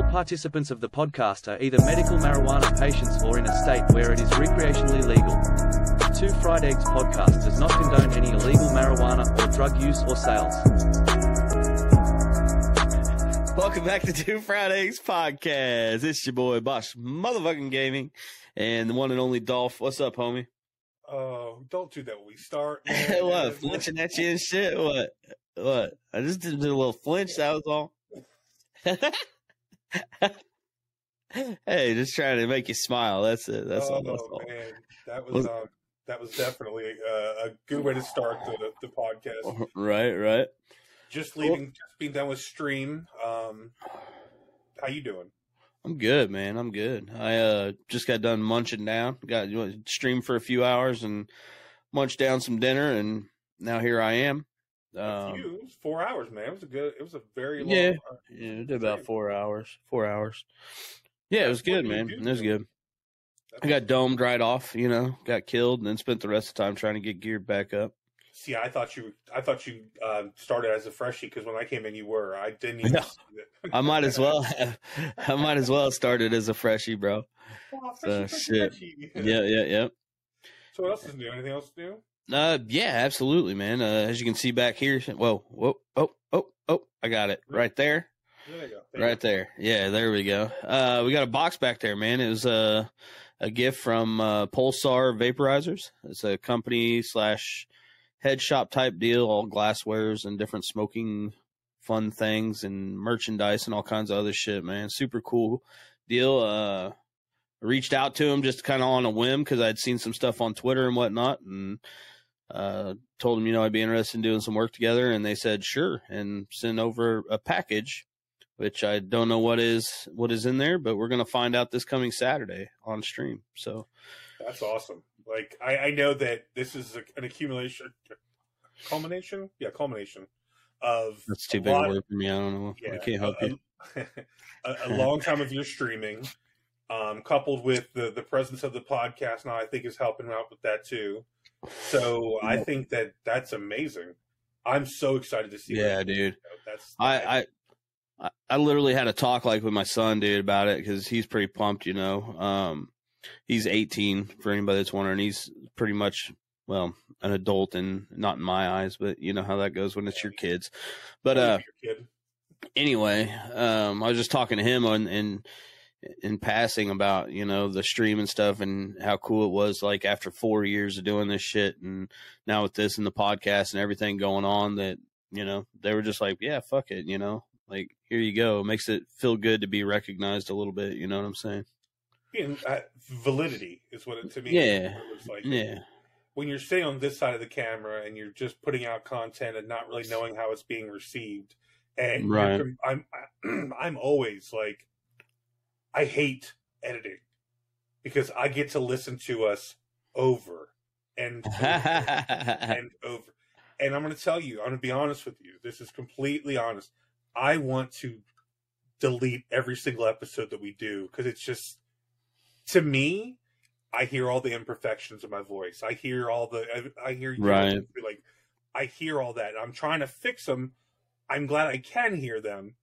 All participants of the podcast are either medical marijuana patients or in a state where it is recreationally legal. Two Fried Eggs podcast does not condone any illegal marijuana or drug use or sales. Welcome back to Two Fried Eggs Podcast. It's your boy Bosch Motherfucking Gaming and the one and only Dolph. What's up, homie? Oh, don't do that when we start. man. what? Flinching at you and shit? What? What? I just did a little flinch. That was all. hey, just trying to make you smile. That's it. That's oh, all. That's all. man, that was um, that was definitely uh, a good way to start the the podcast. Right, right. Just leaving, just being done with stream. Um, how you doing? I'm good, man. I'm good. I uh just got done munching down. Got you know, streamed for a few hours and munched down some dinner, and now here I am. A Um, few, it was four hours, man. It was a good. It was a very long. Yeah. Uh, yeah, it did about four hours. Four hours. Yeah, it was good, man. It was good. I got domed right off, you know, got killed, and then spent the rest of the time trying to get geared back up. See, I thought you, I thought you um, started as a freshie because when I came in, you were. I didn't even. It. I might as well, have, I might as well have started as a freshie, bro. So, freshie, shit. freshie. Yeah, yeah, yeah. So what else is new? Anything else new? Uh, yeah, absolutely, man. Uh, as you can see back here, whoa, whoa, oh, oh, oh, I got it right there. There you go. There Right there. Yeah, there we go. Uh, we got a box back there, man. It was uh, a gift from uh, Pulsar Vaporizers. It's a company slash head shop type deal, all glasswares and different smoking fun things and merchandise and all kinds of other shit, man. Super cool deal. Uh, reached out to him just kind of on a whim because I'd seen some stuff on Twitter and whatnot, and uh, told him you know I'd be interested in doing some work together, and they said sure, and send over a package which I don't know what is what is in there, but we're gonna find out this coming Saturday on stream. So That's awesome. Like I, I know that this is a, an accumulation, culmination, yeah, culmination of that's too big a word for me. I don't know. I can't help a, you. A, a long time of your streaming, um, coupled with the the presence of the podcast now, I think is helping out with that too. So I think that that's amazing. I'm so excited to see. Yeah, dude. That's I, I I I literally had a talk like with my son, dude, about it because he's pretty pumped. You know, um, he's 18 for anybody that's wondering. He's pretty much well an adult and not in my eyes, but you know how that goes when it's your kids. But uh, kid. anyway, um, I was just talking to him on in in passing about you know the stream and stuff and how cool it was. Like after four years of doing this shit, and now with this and the podcast and everything going on, that you know they were just like, yeah, fuck it, you know, like here you go. It makes it feel good to be recognized a little bit. You know what I'm saying? And, uh, validity is what it to me. Yeah. it like. Yeah, when you're sitting on this side of the camera and you're just putting out content and not really knowing how it's being received, and Right. I'm I'm always like, I hate editing because I get to listen to us over and over and over. And I'm going to tell you, I'm going to be honest with you. This is completely honest. I want to delete every single episode that we do because it's just, to me, I hear all the imperfections of my voice. I hear all the, I, I hear you Right. like, I hear all that. I'm trying to fix them. I'm glad I can hear them,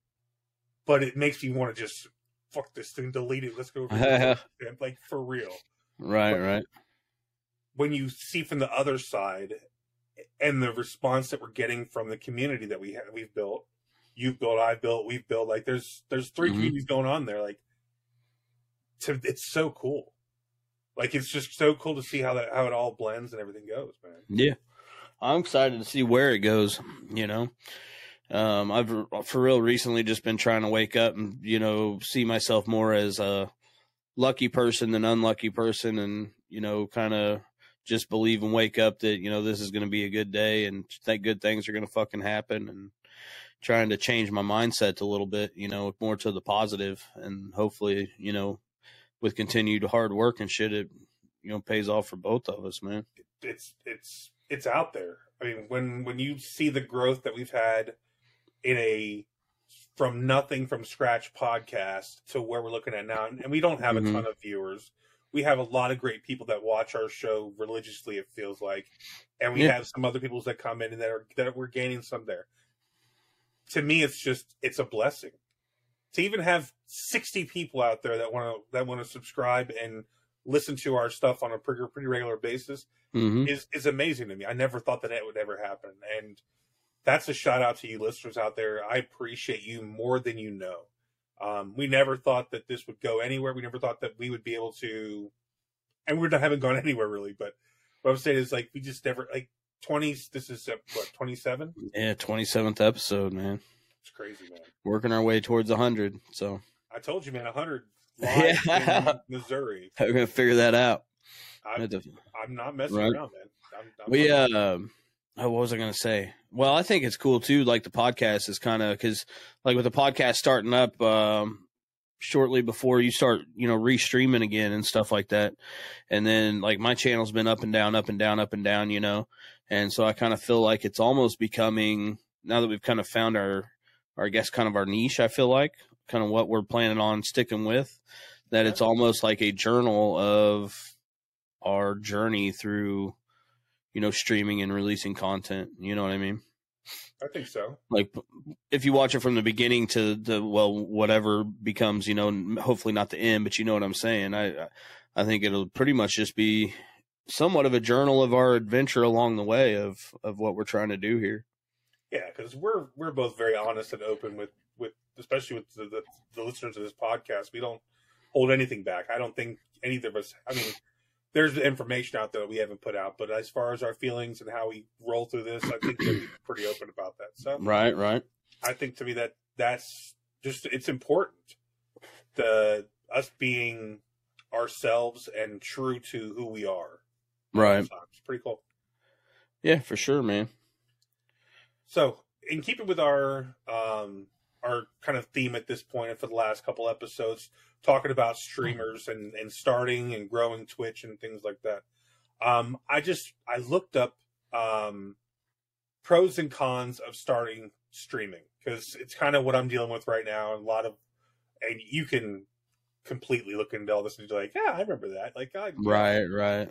but it makes me want to just fuck this thing, delete it. Let's go like for real right, right. when you see from the other side and the response that we're getting from the community that we have, we've built, you've built, I've built, we've built, like there's there's 3 Mhm. communities going on there. Like, to it's so cool. Like it's just so cool to see how that how it all blends and everything goes, man. Yeah, I'm excited to see where it goes. You know, um, I've for real recently just been trying to wake up and you know see myself more as a lucky person than unlucky person, and you know, kind of just believe and wake up that you know this is going to be a good day and think good things are going to fucking happen and trying to change my mindset a little bit you know more to the positive and hopefully you know with continued hard work and shit it you know pays off for both of us man It's it's it's out there. I mean, when when you see the growth that we've had in a from nothing from scratch podcast to where we're looking at now, and we don't have Mhm. a ton of viewers. We have a lot of great people that watch our show religiously. It feels like, and we Yeah. have some other people that come in and that are that we're gaining some there. To me, it's just it's a blessing to even have 60 people out there that want to that want to subscribe and listen to our stuff on a pretty, pretty regular basis hmm is is amazing to me. I never thought that it would ever happen, and that's a shout out to you listeners out there. I appreciate you more than you know. Um, we never thought that this would go anywhere. We never thought that we would be able to, and we haven't having gone anywhere really. But what I'm saying is like we just never like twenty. This is what twenty seven. Yeah, twenty seventh episode, man. It's crazy, man. Working our way towards hundred. So I told you, man. hundred live Yeah. in Missouri. we're gonna figure that out. I'm, Had to- I'm not messing Right. around, man. I'm, I'm We uh, oh, what was I gonna say? Well, I think it's cool too. Like the podcast is kind of because, like with the podcast starting up um, shortly before you start, you know, restreaming again and stuff like that, and then like my channel's been up and down, up and down, up and down, you know, and so I kind of feel like it's almost becoming now that we've kind of found our, our I guess kind of our niche. I feel like kind of what we're planning on sticking with. That it's almost like a journal of our journey through you know, streaming and releasing content. You know what I mean? I think so. Like, if you watch it from the beginning to the well, whatever becomes, you know, hopefully not the end, but you know what I'm saying. I, I think it'll pretty much just be somewhat of a journal of our adventure along the way of of what we're trying to do here. Yeah, because we're we're both very honest and open with with especially with the, the the listeners of this podcast. We don't hold anything back. I don't think any of us. I mean, there's information out there that we haven't put out, but as far as our feelings and how we roll through this, I think we're pretty open about that. So Right, right, I think to me that that's just it's important. The us being ourselves and true to who we are. Right. It's pretty cool. Yeah, for sure, man. So, in keeping with our um, our kind of theme at this point, and for the last couple episodes, talking about streamers and and starting and growing Twitch and things like that, um, I just I looked up um, pros and cons of starting streaming because it's kind of what I'm dealing with right now. And a lot of, and you can completely look into all this and be like, yeah, I remember that. Like, I, Right, right.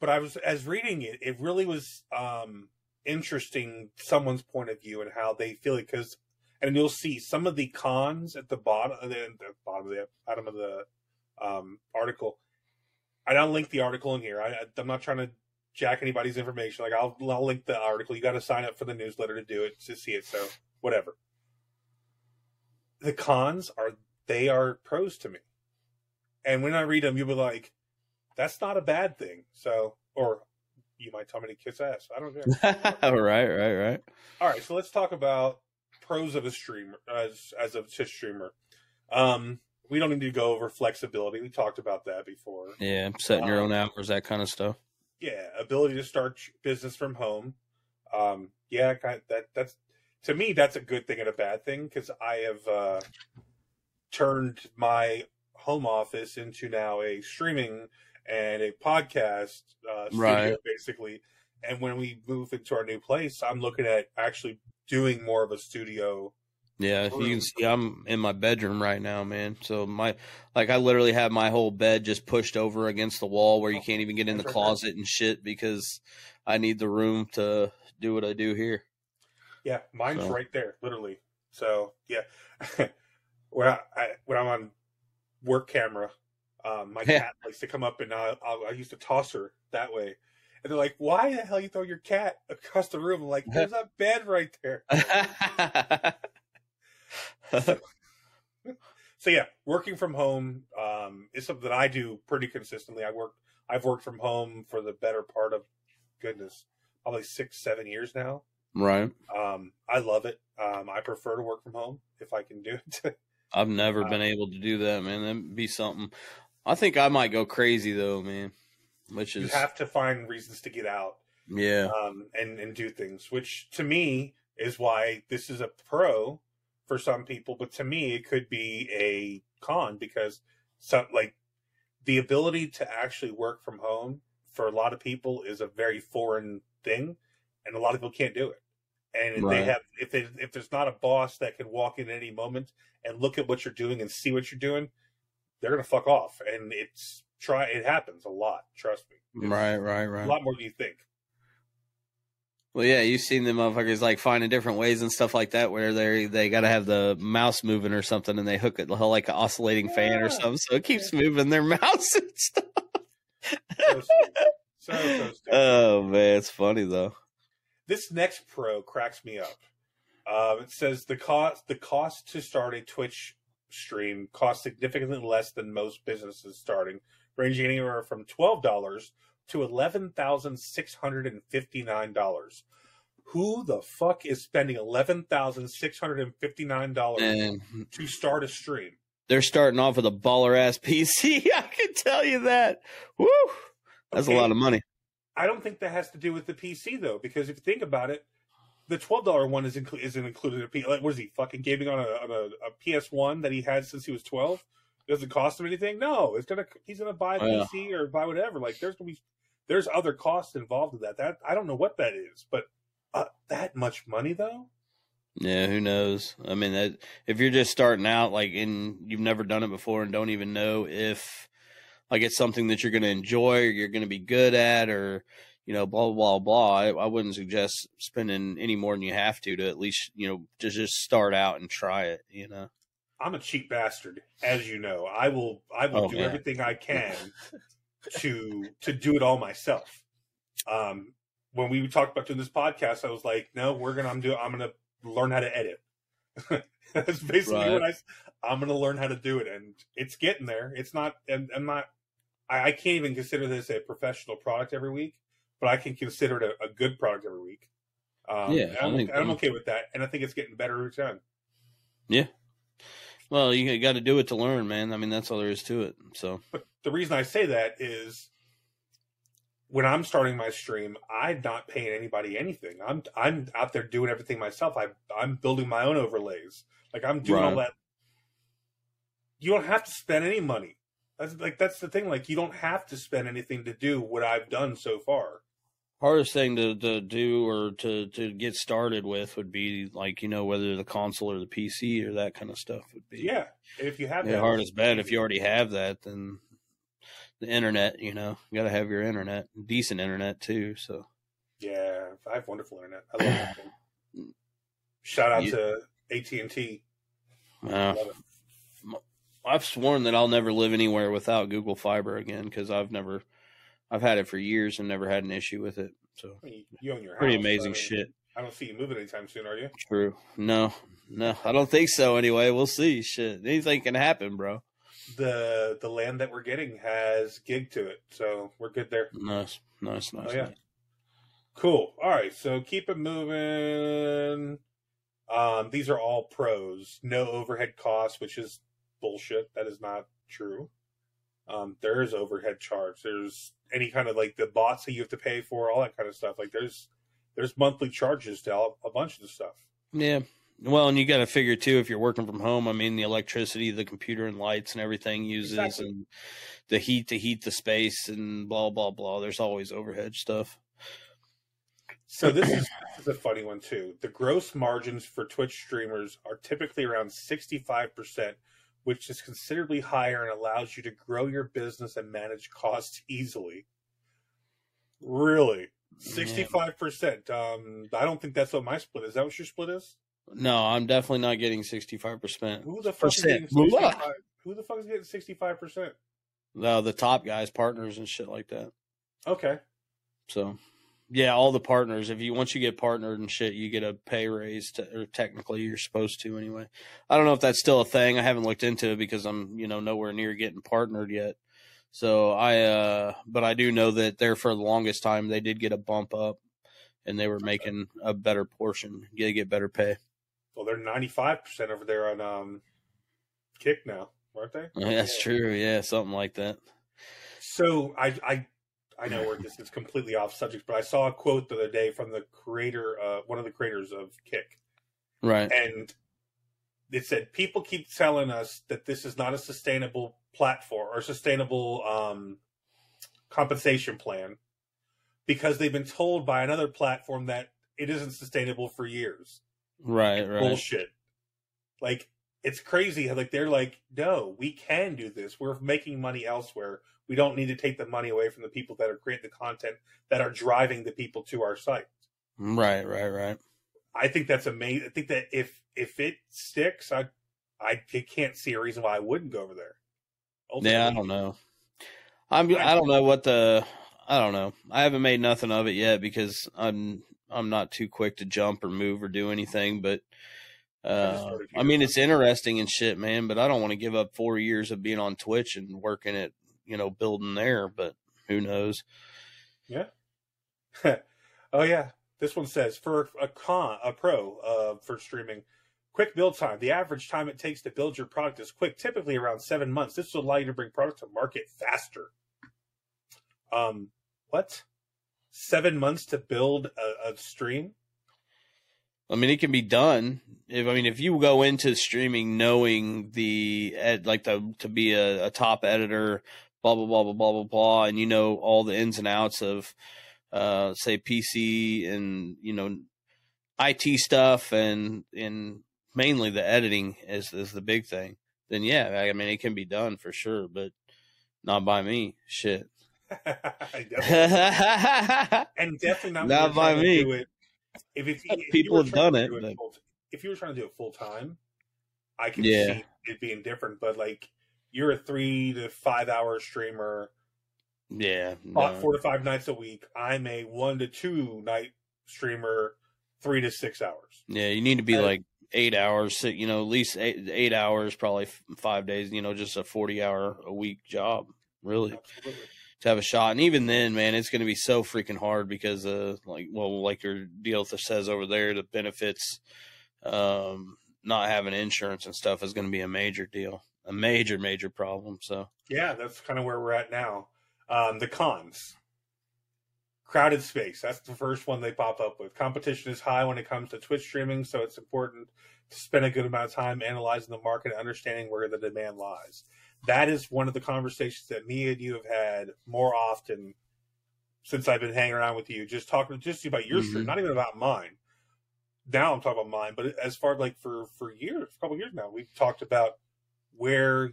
But I was as reading it, it really was um interesting someone's point of view and how they feel it because and you'll see some of the cons at the bottom the, the bottom of the bottom of the um article. I don't link the article in here. I I'm not trying to jack anybody's information. Like I'll I'll link the article. You got to sign up for the newsletter to do it to see it. So whatever. The cons are they are pros to me, and when I read them, you'll be like, "That's not a bad thing." So, or you might tell me to kiss ass. I don't care. right, right, right. All right, so let's talk about pros of a streamer as as a Twitch streamer. Um, we don't need to go over flexibility. We talked about that before. Yeah, setting your Um, own hours, that kind of stuff. Yeah, ability to start business from home. Um, yeah, that that's to me that's a good thing and a bad thing because I have uh, turned my home office into now a streaming and a podcast uh, studio, Right. basically. And when we move into our new place, I'm looking at actually doing more of a studio. Yeah, you can see I'm in my bedroom right now, man. So my like I literally have my whole bed just pushed over against the wall where you can't even get in the that's right there. closet and shit because I need the room to do what I do here. Yeah, mine's So- right there, literally. So yeah, when I, I when I'm on work camera, um, my cat likes to come up and I, I, I used to toss her that way, and they're like, "Why the hell you throw your cat across the room?" I'm like, "There's a bed right there." So yeah, working from home um, is something that I do pretty consistently. I work, I've worked from home for the better part of goodness, probably six, seven years now. right. Um, I love it. Um, I prefer to work from home if I can do it. I've never Uh, been able to do that, man. That'd be something. I think I might go crazy though, man. Which is you have to find reasons to get out yeah, um, and and do things, which to me is why this is a pro for some people, but to me it could be a con because some like the ability to actually work from home for a lot of people is a very foreign thing, and a lot of people can't do it. And if they have if it, if there's not a boss that can walk in at any moment and look at what you're doing and see what you're doing, they're gonna fuck off. And it's try it happens a lot. Trust me. It's right, right, A lot more than you think. Well, yeah, you've seen the motherfuckers like finding different ways and stuff like that where they they got to have the mouse moving or something, and they hook it like an oscillating fan or something, so it keeps moving their mouse and stuff. So, stupid. so, so stupid. Oh man, it's funny though. this next pro cracks me up. Um, it says the cost the cost to start a Twitch stream costs significantly less than most businesses starting, ranging anywhere from twelve dollars to eleven thousand six hundred and fifty nine dollars. Who the fuck is spending eleven thousand six hundred and fifty nine dollars to start a stream? they're starting off with a baller ass PC. I can tell you that. Woo, that's Okay. a lot of money. I don't think that has to do with the PC though, because if you think about it, the twelve dollar one is inclu- isn't included. In a P- like, what is he fucking gaming on a on a, a PS one that he had since he was twelve? Doesn't cost him anything. No, it's gonna he's gonna buy a Oh, yeah. PC or buy whatever. Like there's gonna be there's other costs involved in that. That I don't know what that is, but uh, that much money though. Yeah, who knows? I mean, that, if you're just starting out, like, and you've never done it before and don't even know if, like, it's something that you're going to enjoy or you're going to be good at or, you know, blah, blah, blah, I, I wouldn't suggest spending any more than you have to to at least, you know, to just start out and try it, you know? I'm a cheap bastard, as you know. I will I will Oh, do yeah. everything I can to to do it all myself. Um, when we talked about doing this podcast, I was like, no, we're gonna I'm do I'm gonna learn how to edit. That's basically Right. what I'm gonna learn how to do it, and it's getting there. It's not, and I'm not. I, I can't even consider this a professional product every week, but I can consider it a, a good product every week. Um, Yeah, I'm, think- I'm okay with that, and I think it's getting better every time. Yeah. Well, you got to do it to learn, man. I mean, that's all there is to it. So, But the reason I say that is when I'm starting my stream, I'm not paying anybody anything. I'm I'm out there doing everything myself. I I'm building my own overlays. Like I'm doing all that. You don't have to spend any money. That's like that's the thing. Like you don't have to spend anything to do what I've done so far. Hardest thing to, to do or to, to get started with would be like, you know, whether the console or the PC or that kind of stuff would be. Yeah, if you have The hardest bet, if you already have that, then the internet, you know, you got to have your internet, decent internet too. So, Yeah, I have wonderful internet. I love that thing. Shout out You- to AT and T. uh, I've sworn that I'll never live anywhere without Google Fiber again because I've never, I've had it for years and never had an issue with it. So, You own your pretty house, amazing mean, shit. I don't see you moving anytime soon, are you? True. No, no, I don't think so. Anyway, we'll see. Shit, anything can happen, bro. the the land that we're getting has gig to it, so we're good there. Nice, nice, nice. Oh, yeah. nice. Cool. All right, so keep it moving. Um, these are all pros. No overhead costs, which is bullshit. That is not true. Um, there is overhead charge. There's any kind of like the bots that you have to pay for, all that kind of stuff. Like there's there's monthly charges to all, a bunch of the stuff. Yeah. Well, and you got to figure too if you're working from home. I mean, the electricity, the computer, and lights and everything uses, Exactly. and the heat to heat the space, and blah blah blah. There's always overhead stuff. So this is, this is a funny one too. The gross margins for Twitch streamers are typically around 65%, which is considerably higher and allows you to grow your business and manage costs easily. Really? 65%. Um I don't think that's what my split is. Is that what your split is? No, I'm definitely not getting 65 percent. Who the fuck is getting 65? Who the fuck is getting 65%? No, the top guys, partners, and shit like that. Okay. So, yeah, all the partners. If you once you get partnered and shit, you get a pay raise. To, or technically, you're supposed to anyway. I don't know if that's still a thing. I haven't looked into it because I'm you know nowhere near getting partnered yet. So I, uh but I do know that there for the longest time they did get a bump up, and they were making a better portion. They get better pay. Well, they're 95% over there on um Kick now, aren't they? That's true. Yeah, something like that. So I I I know we're this is completely off subject, but I saw a quote the other day from the creator, uh, one of the creators of Kick, Right. and it said people keep telling us that this is not a sustainable platform or sustainable um, compensation plan because they've been told by another platform that it isn't sustainable for years. Right. Right. Bullshit. Like it's crazy. how, Like they're like, no, we can do this. We're making money elsewhere. We don't need to take the money away from the people that are creating the content that are driving the people to our site. Right, right, right. I think that's amazing. I think that if if it sticks, I I can't see a reason why I wouldn't go over there. Ultimately, yeah, I don't know. I'm I don't know what the I don't know. I haven't made nothing of it yet because I'm I'm not too quick to jump or move or do anything. But uh, I mean, it's interesting and shit, man. But I don't want to give up four years of being on Twitch and working at you know building there. But who knows? Yeah. oh yeah. This one says for a con a pro uh, for streaming. Quick build time. The average time it takes to build your product is quick, typically around seven months. This will allow you to bring product to market faster. Um, what? Seven months to build a, a stream? I mean, it can be done. If I mean, if you go into streaming knowing the ed, like the to be a, a top editor, blah blah blah blah blah blah blah, and you know all the ins and outs of, uh, say PC and you know, IT stuff and and mainly the editing is is the big thing, then yeah, I mean it can be done for sure, but not by me. Shit. definitely. and definitely not, not by me. If, if, if, people have done it, it full, if you were trying to do it full time, I can yeah. see it being different. But like, you're a three to five hour streamer. Yeah, uh, no. four to five nights a week. I'm a one to two night streamer, three to six hours. Yeah, you need to be and, like eight hours, you know, at least eight, eight hours, probably five days, you know, just a 40 hour a week job, really. Absolutely. To have a shot, and even then, man, it's going to be so freaking hard because, uh, like, well, like your deal says over there, the benefits, um, not having insurance and stuff is going to be a major deal, a major, major problem. So, yeah, that's kind of where we're at now. Um, the cons, crowded space. That's the first one they pop up with. Competition is high when it comes to Twitch streaming, so it's important to spend a good amount of time analyzing the market and understanding where the demand lies. That is one of the conversations that me and you have had more often since I've been hanging around with you, just talking just about your mm-hmm. stream, not even about mine. Now I'm talking about mine, but as far like for for years, a couple years now, we've talked about where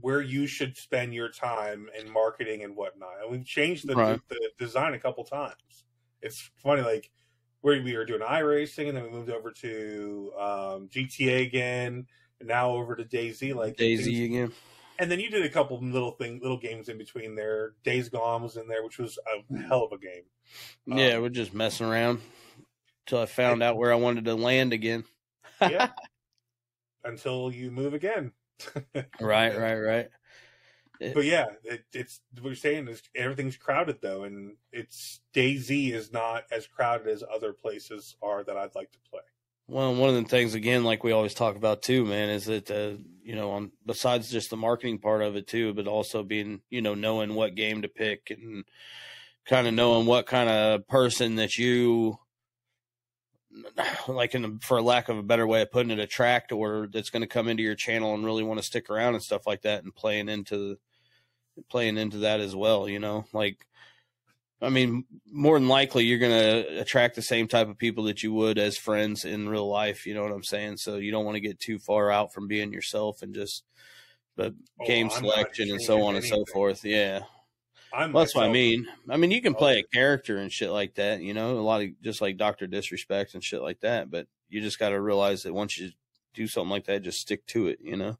where you should spend your time in marketing and whatnot. And we've changed the, right. the, the, design a couple times. It's funny, like where we were doing iRacing, and then we moved over to um, GTA again, and now over to DayZ, Like DayZ things. again. And then you did a couple little thing, little games in between there. Days Gone was in there, which was a hell of a game. Yeah, um, we're just messing around until I found out where I wanted to land again. yeah. Until you move again. right, right, right. But yeah, it, it's what you're saying is everything's crowded though, and it's DayZ is not as crowded as other places are that I'd like to play. Well, one of the things again, like we always talk about too, man, is that uh, you know, on besides just the marketing part of it too, but also being you know knowing what game to pick and kind of knowing what kind of person that you like in for lack of a better way of putting it, attract or that's going to come into your channel and really want to stick around and stuff like that, and playing into playing into that as well. You know, like I mean, more than likely you're going to attract the same type of people that you would as friends in real life. You know what I'm saying? So you don't want to get too far out from being yourself and just but oh, game I'm selection and so on anything. and so forth. Yeah. Well, that's what I mean. I mean, you can play a character and shit like that, you know, a lot of just like Doctor Disrespect and shit like that. But you just got to realize that once you do something like that, just stick to it, you know.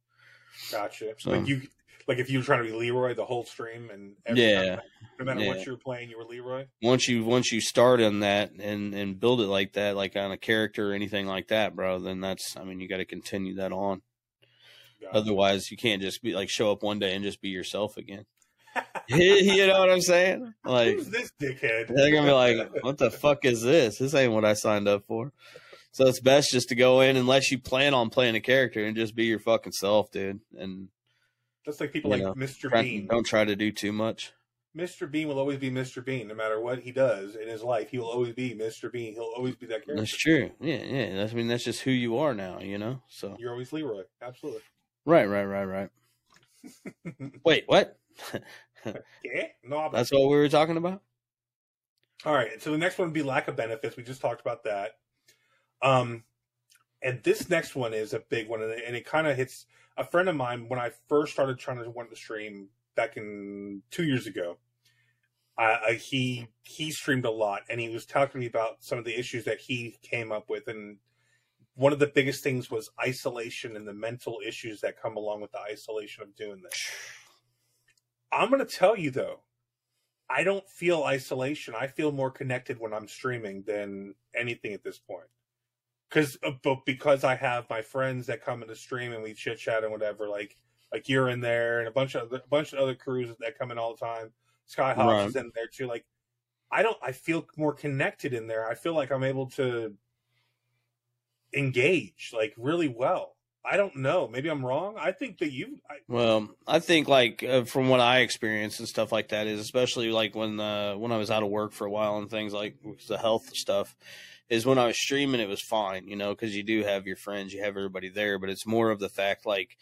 Gotcha. So, like you, like if you were trying to be Leroy the whole stream, and yeah, time, no matter yeah. what you were playing, you were Leroy. Once you once you start on that and and build it like that, like on a character or anything like that, bro, then that's I mean you got to continue that on. Gotcha. Otherwise, you can't just be like show up one day and just be yourself again. you know what I'm saying? Like, who's this dickhead? They're gonna be like, "What the fuck is this? This ain't what I signed up for." So it's best just to go in unless you plan on playing a character and just be your fucking self, dude. And just like people like know, Mr. Try, Bean. Don't try to do too much. Mr. Bean will always be Mr. Bean, no matter what he does in his life. He will always be Mr. Bean. He'll always be that character. That's true. Yeah, yeah. That's, I mean, that's just who you are now. You know. So you're always Leroy. Absolutely. Right, right, right, right. Wait, what? yeah, no, that's what we were talking about. All right, so the next one would be lack of benefits. We just talked about that. Um, and this next one is a big one, and it, it kind of hits a friend of mine when I first started trying to want to stream back in two years ago. he he streamed a lot, and he was talking to me about some of the issues that he came up with, and one of the biggest things was isolation and the mental issues that come along with the isolation of doing this. I'm going to tell you though, I don't feel isolation. I feel more connected when I'm streaming than anything at this point. Because, uh, but because I have my friends that come in the stream and we chit chat and whatever, like like you're in there and a bunch of a bunch of other crews that come in all the time. Skyhawks right. is in there too. Like, I don't. I feel more connected in there. I feel like I'm able to engage like really well. I don't know. Maybe I'm wrong. I think that you. I, well, I think like uh, from what I experienced and stuff like that is especially like when uh, when I was out of work for a while and things like the health stuff is when I was streaming it was fine, you know, because you do have your friends, you have everybody there, but it's more of the fact like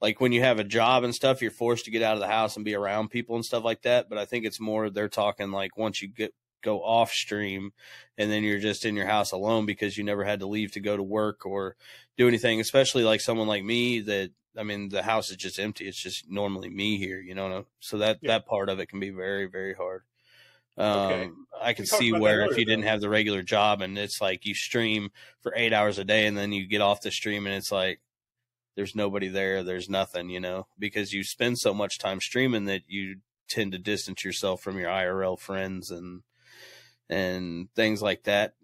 like when you have a job and stuff, you're forced to get out of the house and be around people and stuff like that. But I think it's more they're talking like once you get go off stream and then you're just in your house alone because you never had to leave to go to work or do anything, especially like someone like me that I mean the house is just empty. It's just normally me here, you know. So that yeah. that part of it can be very very hard. Um, okay. I can see where if you didn't have the regular job and it's like you stream for eight hours a day and then you get off the stream and it's like there's nobody there, there's nothing, you know, because you spend so much time streaming that you tend to distance yourself from your IRL friends and and things like that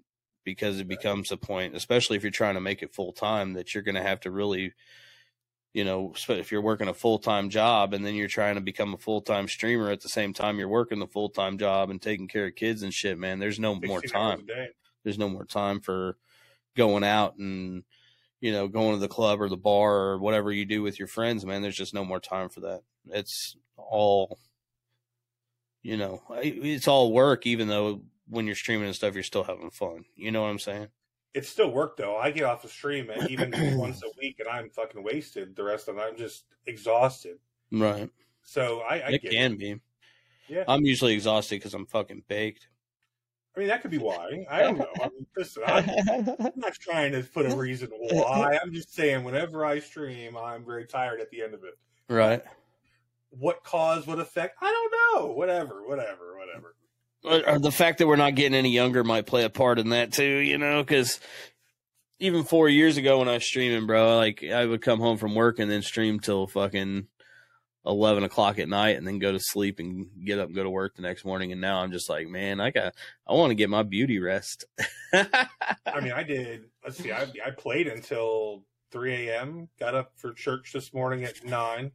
because it becomes a point, especially if you're trying to make it full time, that you're going to have to really, you know, if you're working a full time job and then you're trying to become a full time streamer at the same time you're working the full time job and taking care of kids and shit, man, there's no more time. There's no more time for going out and, you know, going to the club or the bar or whatever you do with your friends, man. There's just no more time for that. It's all, you know, it's all work, even though when you're streaming and stuff, you're still having fun. You know what I'm saying? It's still worked though. I get off the stream even once a week, and I'm fucking wasted. The rest of it, I'm just exhausted. Right. So I, I it can it. be. Yeah. I'm usually exhausted because I'm fucking baked. I mean, that could be why. I don't know. I mean, listen, I'm, I'm not trying to put a reason why. I'm just saying, whenever I stream, I'm very tired at the end of it. Right. What cause? What effect? I don't know. Whatever. Whatever. Whatever the fact that we're not getting any younger might play a part in that too, you know, because even four years ago when I was streaming, bro, like I would come home from work and then stream till fucking eleven o'clock at night and then go to sleep and get up and go to work the next morning. And now I'm just like, man, I got, I want to get my beauty rest. I mean, I did. Let's see, I I played until three a.m. Got up for church this morning at nine,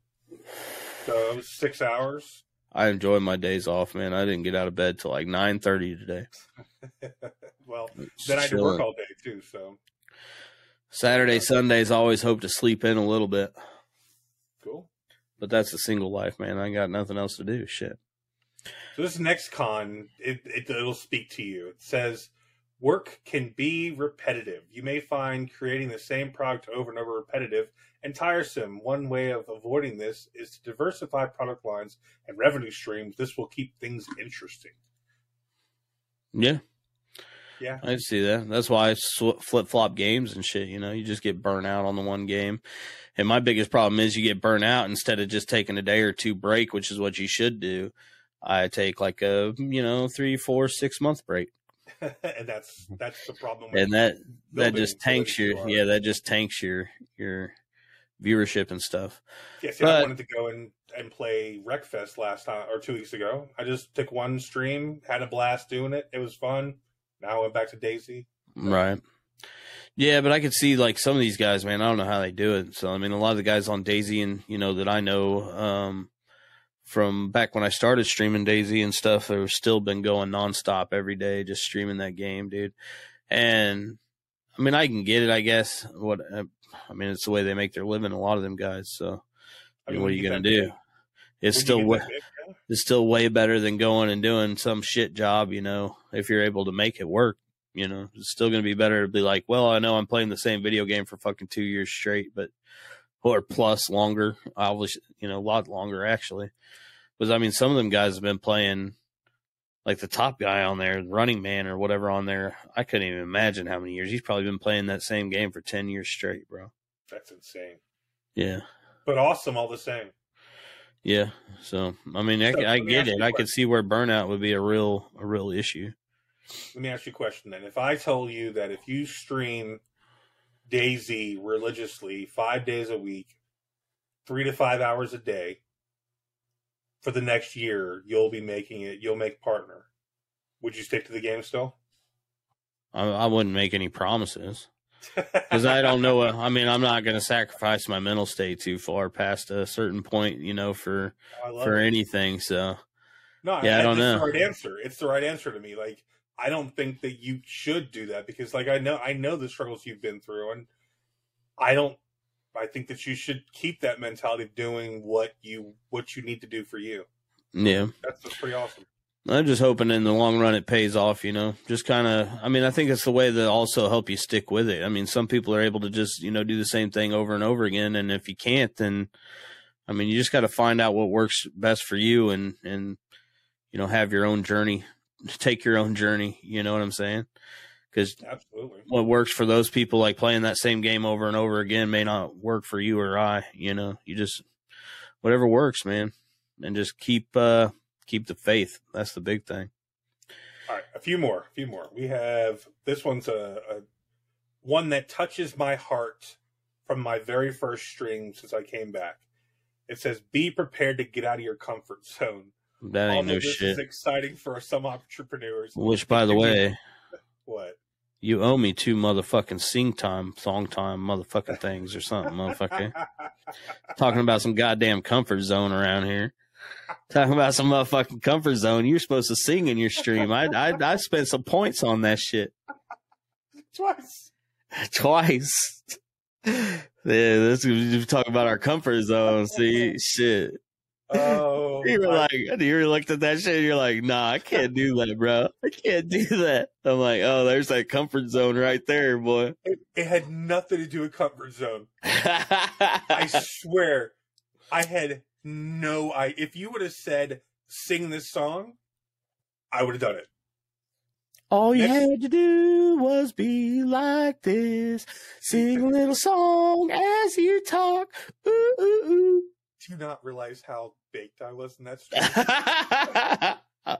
so it was six hours. I enjoy my days off, man. I didn't get out of bed till like nine thirty today. well, then I had work all day too. So Saturday, Sundays, I always hope to sleep in a little bit. Cool. But that's the single life, man. I got nothing else to do. Shit. So this next con, it, it it'll speak to you. It says work can be repetitive. You may find creating the same product over and over repetitive and tiresome. One way of avoiding this is to diversify product lines and revenue streams. This will keep things interesting. Yeah. Yeah. I see that. That's why I flip flop games and shit. You know, you just get burnt out on the one game. And my biggest problem is you get burnt out instead of just taking a day or two break, which is what you should do. I take like a, you know, three, four, six month break. and that's that's the problem. And that that just tanks your yeah, that just tanks your your viewership and stuff. Yeah, see, but, I wanted to go and, and play Wreckfest last time or two weeks ago. I just took one stream, had a blast doing it. It was fun. Now I went back to DayZ. Right. Yeah, but I could see like some of these guys, man. I don't know how they do it. So I mean, a lot of the guys on DayZ and you know that I know um, from back when I started streaming DayZ and stuff, they've still been going nonstop every day, just streaming that game, dude. And I mean, I can get it, I guess. What uh, I mean, it's the way they make their living. A lot of them guys. So, I mean, what are you gonna do? It's still way, it's still way better than going and doing some shit job. You know, if you're able to make it work, you know, it's still gonna be better to be like, well, I know I'm playing the same video game for fucking two years straight, but or plus longer, obviously, you know, a lot longer actually. Because I mean, some of them guys have been playing like the top guy on there, running man or whatever on there. I couldn't even imagine how many years. He's probably been playing that same game for 10 years straight, bro. That's insane. Yeah. But awesome all the same. Yeah. So I mean, I, So, I me get it. I could see where burnout would be a real a real issue. Let me ask you a question then. If I told you that if you stream DayZ religiously five days a week, three to five hours a day, for the next year, you'll be making it. You'll make partner. Would you stick to the game still? I, I wouldn't make any promises because I don't know. I mean, I'm not going to sacrifice my mental state too far past a certain point, you know, for oh, I for it. anything. So No, Yeah, I don't it's know. the right answer. It's the right answer to me. Like I don't think that you should do that because, like, I know I know the struggles you've been through, and I don't. I think that you should keep that mentality of doing what you what you need to do for you. yeah, That's, that's pretty awesome. I'm just hoping in the long run it pays off. You know, just kind of. I mean, I think it's the way that also help you stick with it. I mean, some people are able to just you know do the same thing over and over again, and if you can't, then I mean, you just got to find out what works best for you, and and you know have your own journey, take your own journey. You know what I'm saying? Because what works for those people, like playing that same game over and over again, may not work for you or I. You know, you just whatever works, man, and just keep uh keep the faith. That's the big thing. All right, a few more, a few more. We have this one's a, a one that touches my heart from my very first stream since I came back. It says, "Be prepared to get out of your comfort zone." That ain't Although no this shit. is exciting for some entrepreneurs. Which, by the way, What? you owe me two motherfucking sing time, song time, motherfucking things or something, motherfucker. Talking about some goddamn comfort zone around here. Talking about some motherfucking comfort zone. You're supposed to sing in your stream. I I I spent some points on that shit Twice. twice. Yeah, this you talk about our comfort zone. See, shit. Oh, You were I- like, you looked at that shit. And you're like, nah, I can't do that, bro. I can't do that. I'm like, oh, there's that comfort zone right there, boy. it, it had nothing to do with comfort zone. I swear, I had no. I if you would have said sing this song, I would have done it. All you had to do was be like this. Sing a little song as you talk. Ooh, ooh, ooh. Do not realize how baked I was in that stream? I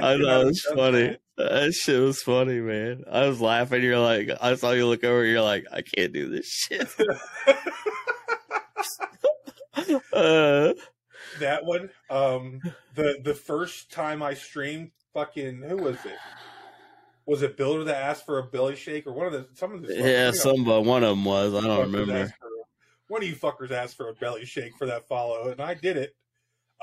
could know it's funny. That shit was funny, man. I was laughing. You're like, I saw you look over. You're like, I can't do this shit. Uh, that one. Um, the the first time I streamed, fucking who was it? Was it Builder that asked for a belly shake or one of the some of the yeah, some but one of them was. I don't remember. One of you fuckers asked for a belly shake for that follow, and I did it,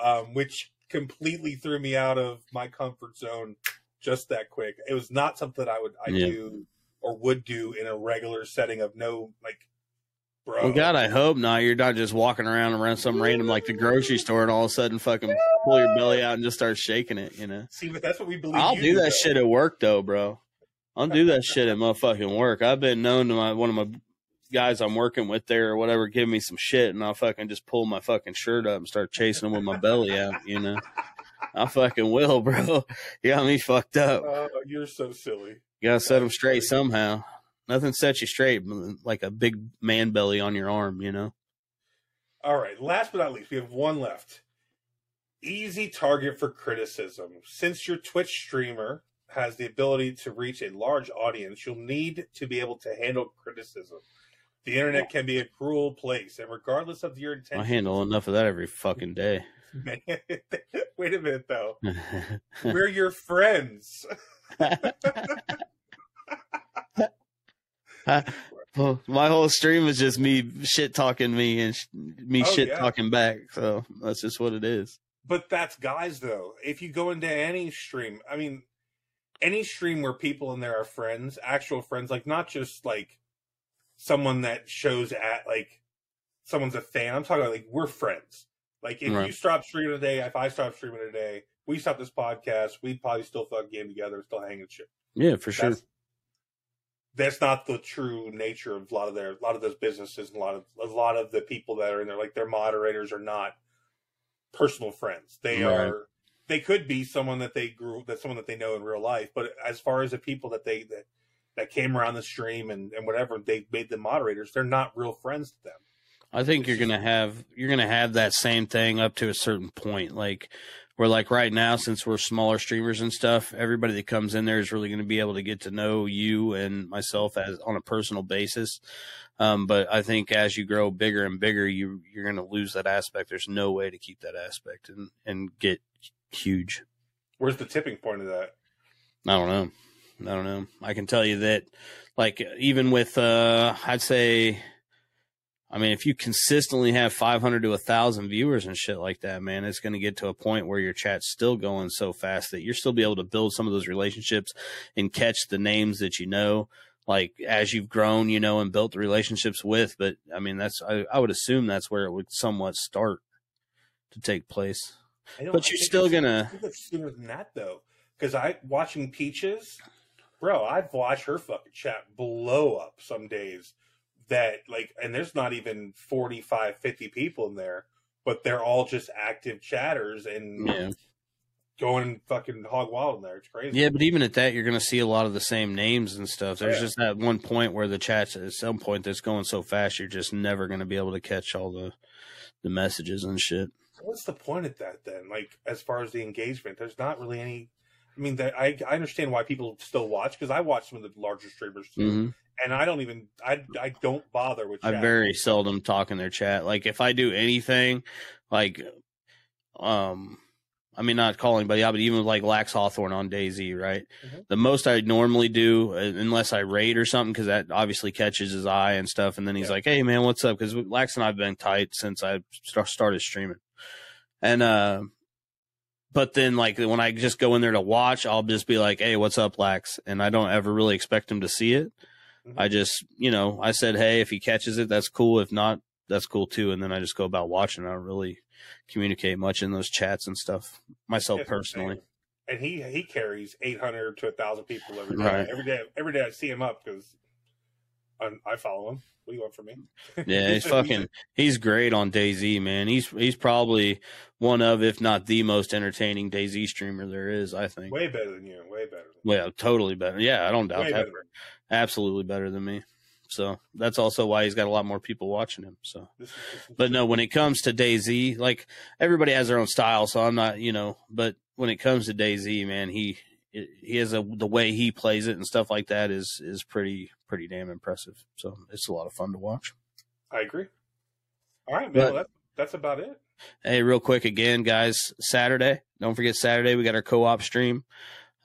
um, which completely threw me out of my comfort zone just that quick. It was not something I would I Yeah. do or would do in a regular setting of no like, bro. Well, God, I hope not. You're not just walking around around some random like the grocery store and all of a sudden fucking pull your belly out and just start shaking it. You know. See, but that's what we believe. I'll do that though. shit at work though, bro. I'll do that shit at motherfucking work. I've been known to my one of my guys I'm working with there or whatever give me some shit and I'll fucking just pull my fucking shirt up and start chasing them with my belly out, you know. I fucking will, bro. You got me fucked up. Uh, you're so silly. You gotta set them straight somehow. Nothing sets you straight like a big man belly on your arm, you know. All right. Last but not least, we have one left. Easy target for criticism. Since your Twitch streamer has the ability to reach a large audience, you'll need to be able to handle criticism. The internet can be a cruel place, and regardless of your intention, I handle enough of that every fucking day. man, wait a minute though. We're your friends. well, my whole stream is just me shit talking me and sh- me Oh, shit yeah. talking back. So that's just what it is. But that's guys though. If you go into any stream, I mean, any stream where people in there are friends, actual friends, like not just like someone that shows at like someone's a fan. I'm talking about like we're friends. Like if Right. you stop streaming today, if I stop streaming today, we stop this podcast, we'd probably still fuck game together, still hanging shit. Yeah, for sure. That's, that's not the true nature of a lot of their a lot of those businesses and a lot of a lot of the people that are in there. Like their moderators are not personal friends. They Right. are they could be someone that they grew that someone that they know in real life. But as far as the people that they that that came around the stream and, and whatever they made them moderators, they're not real friends to them. I think you're gonna have you're gonna have that same thing up to a certain point. Like where like right now, since we're smaller streamers and stuff, everybody that comes in there is really gonna be able to get to know you and myself as on a personal basis. Um, but I think as you grow bigger and bigger, you you're gonna lose that aspect. There's no way to keep that aspect and and get huge. Where's the tipping point of that? I don't know. I don't know. I can tell you that, like, even with, uh, I'd say, I mean, if you consistently have 500 to 1,000 viewers and shit like that, man, it's going to get to a point where your chat's still going so fast that you're still be able to build some of those relationships and catch the names that you know, like, as you've grown, you know, and built the relationships with. But, I mean, that's, I, I would assume that's where it would somewhat start to take place. I don't- But you're still think it's sooner than that though, because I watching Peaches, bro. I've watched her fucking chat blow up some days. That like, and there's not even 45, 50 people in there, but they're all just active chatters and Yeah. going fucking hog wild in there. It's crazy. Yeah, but even at that, you're going to see a lot of the same names and stuff. There's Yeah. just that one point where the chat's at some point that's going so fast, you're just never going to be able to catch all the the messages and shit. What's the point of that then? Like, as far as the engagement, there's not really any. I mean, that I I understand why people still watch because I watch some of the larger streamers too, hmm and I don't even I I don't bother with. I very seldom talk in their chat. Like if I do anything, like, um, I mean, not call anybody out, but even like Lax Hawthorne on DayZ, right? Mhm. The most I normally do, uh, unless I raid or something, because that obviously catches his eye and stuff. And then he's Yeah. like, "Hey, man, what's up?" Because Lax and I've been tight since I started streaming, and uh, but then like when I just go in there to watch, I'll just be like, "Hey, what's up, Lax?" And I don't ever really expect him to see it. Mhm. I just, you know, I said, hey, if he catches it, that's cool. If not, that's cool too. And then I just go about watching. I don't really communicate much in those chats and stuff myself personally. And he he carries eight hundred to thousand people every day. Right. Every day, every day I see him up because I, I follow him. What do you want from me? Yeah, he's fucking, he's great on DayZ, man. He's, he's probably one of, if not the most entertaining DayZ streamer there is, I think. way better than you. Way better. Than Well, totally better. Yeah, I don't doubt way that. better. Absolutely better than me. So that's also why he's got a lot more people watching him. So. This is, this is But no, when it comes to DayZ, like everybody has their own style, so I'm not, you know. But when it comes to DayZ, man, he he has a the way he plays it and stuff like that is is pretty pretty damn impressive. So it's a lot of fun to watch. I agree. All right, man. But- well, that, that's about it. Hey, real quick again, guys, Saturday. Don't forget Saturday. We got our co-op stream,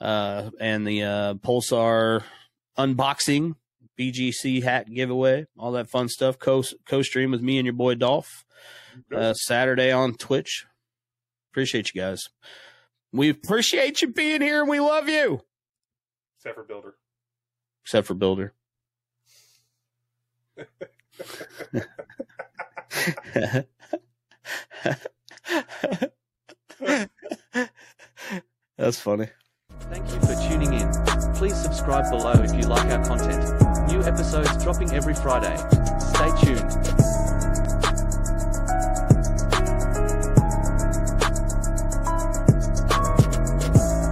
uh, and the uh, Pulsar unboxing, BGC hat giveaway, all that fun stuff. Co co stream with me and your boy Dolph. uh, Saturday on Twitch. Appreciate you guys. We appreciate you being here and we love you. Except for Builder. Except for Builder. That's funny. Thank you for tuning in. Please subscribe below if you like our content. New episodes dropping every Friday. Stay tuned.